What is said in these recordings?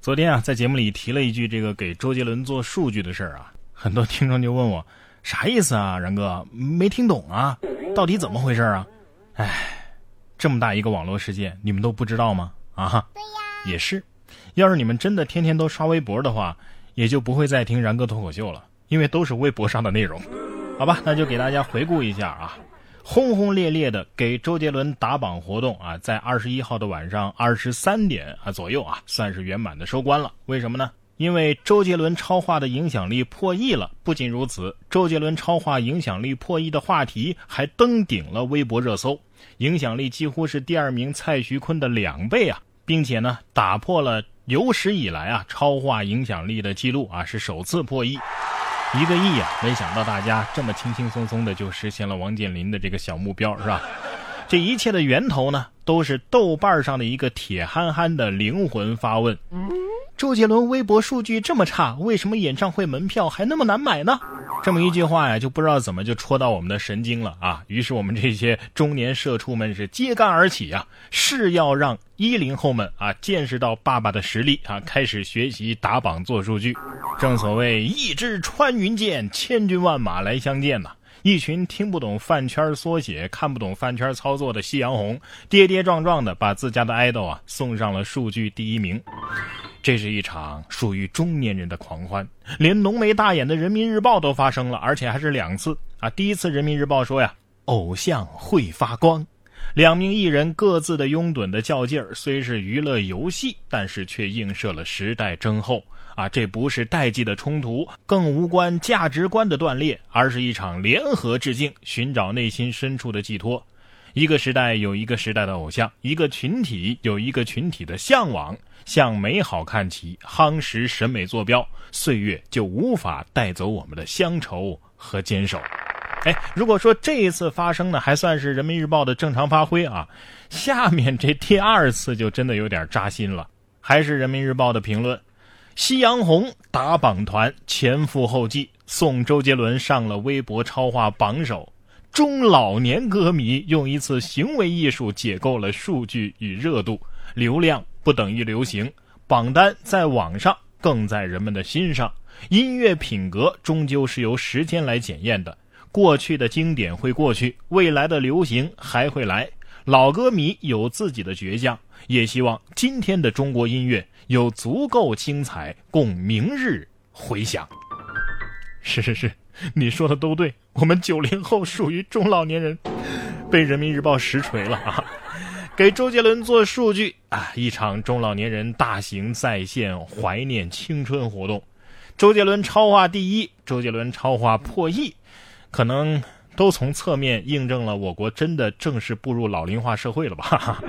昨天啊，在节目里提了一句这个给周杰伦做数据的事儿啊，很多听众就问我啥意思啊，然哥没听懂啊，到底怎么回事啊？哎，这么大一个网络世界，你们都不知道吗？啊，对呀，也是。要是你们真的天天都刷微博的话，也就不会再听然哥脱口秀了，因为都是微博上的内容。好吧，那就给大家回顾一下啊。轰轰烈烈的给周杰伦打榜活动啊，在二十一号的晚上二十三点啊左右啊，算是圆满的收官了。为什么呢？因为周杰伦超话的影响力破亿了。不仅如此，周杰伦超话影响力破亿的话题还登顶了微博热搜，影响力几乎是第二名蔡徐坤的两倍啊，并且呢，打破了有史以来啊超话影响力的记录啊，是首次破亿。一个亿啊！没想到大家这么轻轻松松的就实现了王健林的这个小目标，是吧？这一切的源头呢，都是豆瓣上的一个铁憨憨的灵魂发问：周杰伦微博数据这么差，为什么演唱会门票还那么难买呢？这么一句话呀，就不知道怎么就戳到我们的神经了啊！于是我们这些中年社畜们是揭竿而起啊，是要让一零后们啊见识到爸爸的实力啊，开始学习打榜做数据。正所谓一支穿云箭，千军万马来相见呐！一群听不懂饭圈缩写、看不懂饭圈操作的夕阳红，跌跌撞撞的把自家的爱豆啊送上了数据第一名。这是一场属于中年人的狂欢，连浓眉大眼的人民日报都发声了，而且还是两次啊！第一次人民日报说呀，偶像会发光，两名艺人各自的拥趸的较劲儿，虽是娱乐游戏，但是却映射了时代征候啊！这不是代际的冲突，更无关价值观的断裂，而是一场联合致敬，寻找内心深处的寄托。一个时代有一个时代的偶像，一个群体有一个群体的向往。向美好看齐，夯实审美坐标，岁月就无法带走我们的乡愁和坚守。哎，如果说这一次发生呢，还算是人民日报的正常发挥啊，下面这第二次就真的有点扎心了。还是人民日报的评论：夕阳红打榜团前赴后继，送周杰伦上了微博超话榜首。中老年歌迷用一次行为艺术解构了数据与热度，流量。不等于流行，榜单在网上更在人们的心上。音乐品格终究是由时间来检验的，过去的经典会过去，未来的流行还会来。老歌迷有自己的倔强，也希望今天的中国音乐有足够精彩，供明日回响。是是是，你说的都对，我们九零后属于中老年人，被人民日报实锤了啊！给周杰伦做数据啊！一场中老年人大型在线怀念青春活动，周杰伦超话第一，周杰伦超话破亿，可能都从侧面印证了我国真的正式步入老龄化社会了吧？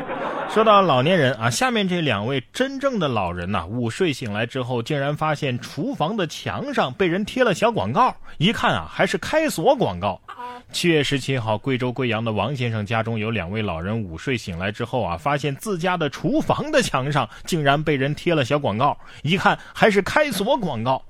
说到老年人啊，下面这两位真正的老人呐，午睡醒来之后，竟然发现厨房的墙上被人贴了小广告，一看啊，还是开锁广告。七月十七号，贵州贵阳的王先生家中有两位老人午睡醒来之后啊，发现自家的厨房的墙上竟然被人贴了小广告，一看还是开锁广告。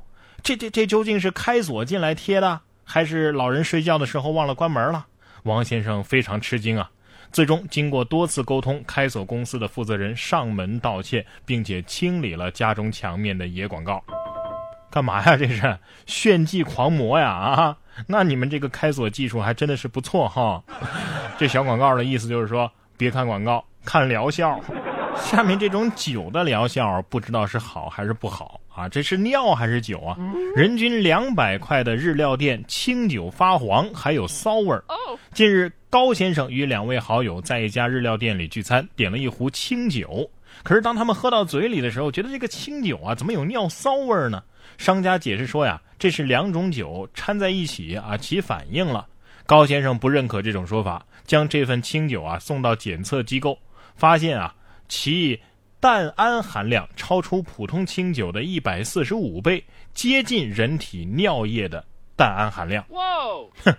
这这这究竟是开锁进来贴的，还是老人睡觉的时候忘了关门了？王先生非常吃惊啊。最终经过多次沟通，开锁公司的负责人上门道歉，并且清理了家中墙面的野广告。干嘛呀？这是炫技狂魔呀！啊！那你们这个开锁技术还真的是不错哈！这小广告的意思就是说，别看广告，看疗效。下面这种酒的疗效，不知道是好还是不好啊？这是尿还是酒啊？人均两百块的日料店，清酒发黄，还有骚味儿。近日，高先生与两位好友在一家日料店里聚餐，点了一壶清酒。可是当他们喝到嘴里的时候，觉得这个清酒啊，怎么有尿骚味儿呢？商家解释说呀，这是两种酒掺在一起啊，起反应了。高先生不认可这种说法，将这份清酒啊送到检测机构，发现啊，其氮氨含量超出普通清酒的一百四十五倍，接近人体尿液的氮氨含量。哇！哼。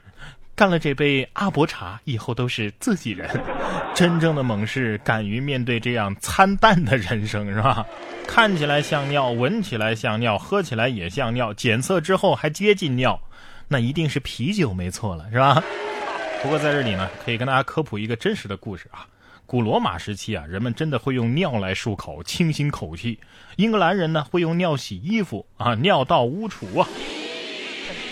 干了这杯阿伯茶以后都是自己人，真正的猛士敢于面对这样参淡的人生是吧？看起来像尿，闻起来像尿，喝起来也像尿，检测之后还接近尿，那一定是啤酒没错了是吧？不过在这里呢，可以跟大家科普一个真实的故事啊。古罗马时期啊，人们真的会用尿来漱口，清新口气。英格兰人呢，会用尿洗衣服啊，尿道污除啊。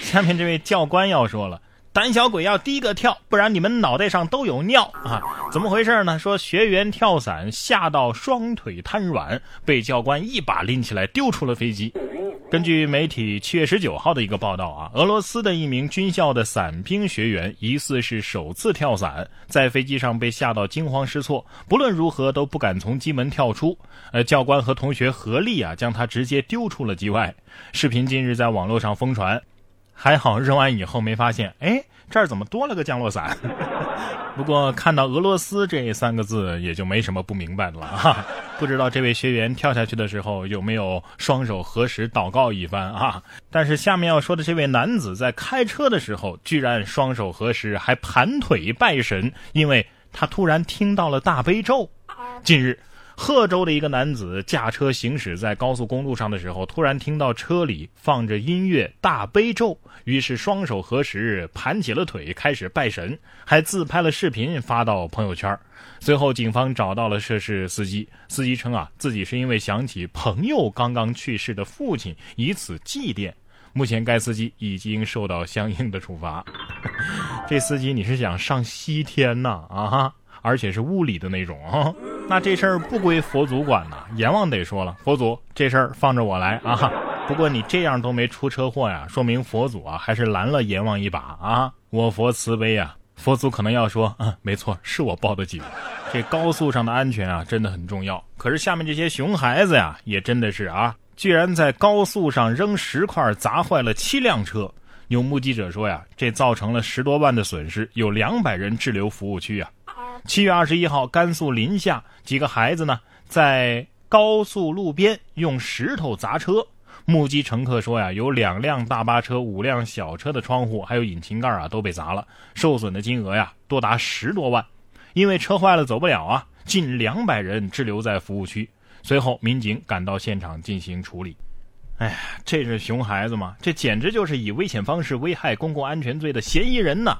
下面这位教官要说了。胆小鬼要第一个跳，不然你们脑袋上都有尿啊！怎么回事呢？说学员跳伞吓到双腿瘫软，被教官一把拎起来丢出了飞机。根据媒体七月十九号的一个报道啊，俄罗斯的一名军校的伞兵学员疑似是首次跳伞，在飞机上被吓到惊慌失措，不论如何都不敢从机门跳出。呃，教官和同学合力啊，将他直接丢出了机外。视频近日在网络上疯传。还好扔完以后没发现，哎，这儿怎么多了个降落伞？不过看到俄罗斯这三个字，也就没什么不明白的了哈。不知道这位学员跳下去的时候有没有双手合十祷告一番啊？但是下面要说的这位男子在开车的时候，居然双手合十，还盘腿拜神，因为他突然听到了大悲咒。近日。贺州的一个男子驾车行驶在高速公路上的时候，突然听到车里放着音乐《大悲咒》，于是双手合十，盘起了腿，开始拜神，还自拍了视频发到朋友圈。随后，警方找到了涉事司机，司机称啊，自己是因为想起朋友刚刚去世的父亲，以此祭奠。目前，该司机已经受到相应的处罚。这司机，你是想上西天呐？啊哈！而且是物理的那种啊，那这事儿不归佛祖管呐。阎王得说了，佛祖这事儿放着我来啊。不过你这样都没出车祸呀，说明佛祖啊还是拦了阎王一把啊。我佛慈悲啊，佛祖可能要说，嗯，没错，是我报的警。这高速上的安全啊真的很重要。可是下面这些熊孩子呀，也真的是啊，居然在高速上扔石块砸坏了七辆车。有目击者说呀，这造成了十多万的损失，有两百人滞留服务区啊。七月二十一号，甘肃临夏几个孩子呢，在高速路边用石头砸车。目击乘客说呀，有两辆大巴车、五辆小车的窗户还有引擎盖啊都被砸了，受损的金额呀多达十多万。因为车坏了走不了啊，近两百人滞留在服务区。随后，民警赶到现场进行处理。哎呀，这是熊孩子吗？这简直就是以危险方式危害公共安全罪的嫌疑人呐！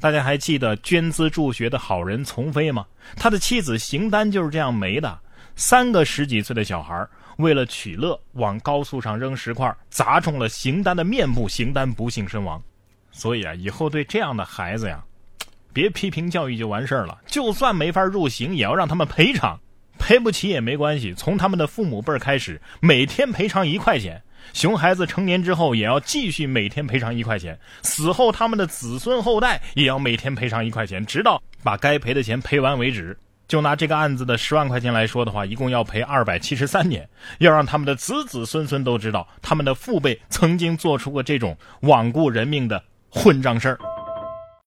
大家还记得捐资助学的好人丛飞吗？他的妻子邢丹就是这样没的。三个十几岁的小孩为了取乐，往高速上扔石块，砸中了邢丹的面部，邢丹不幸身亡。所以啊，以后对这样的孩子呀，别批评教育就完事儿了。就算没法入刑，也要让他们赔偿。赔不起也没关系，从他们的父母辈儿开始，每天赔偿一块钱。熊孩子成年之后也要继续每天赔偿一块钱，死后他们的子孙后代也要每天赔偿一块钱，直到把该赔的钱赔完为止。就拿这个案子的十万块钱来说的话，一共要赔二百七十三年，要让他们的子子孙孙都知道，他们的父辈曾经做出过这种罔顾人命的混账事儿。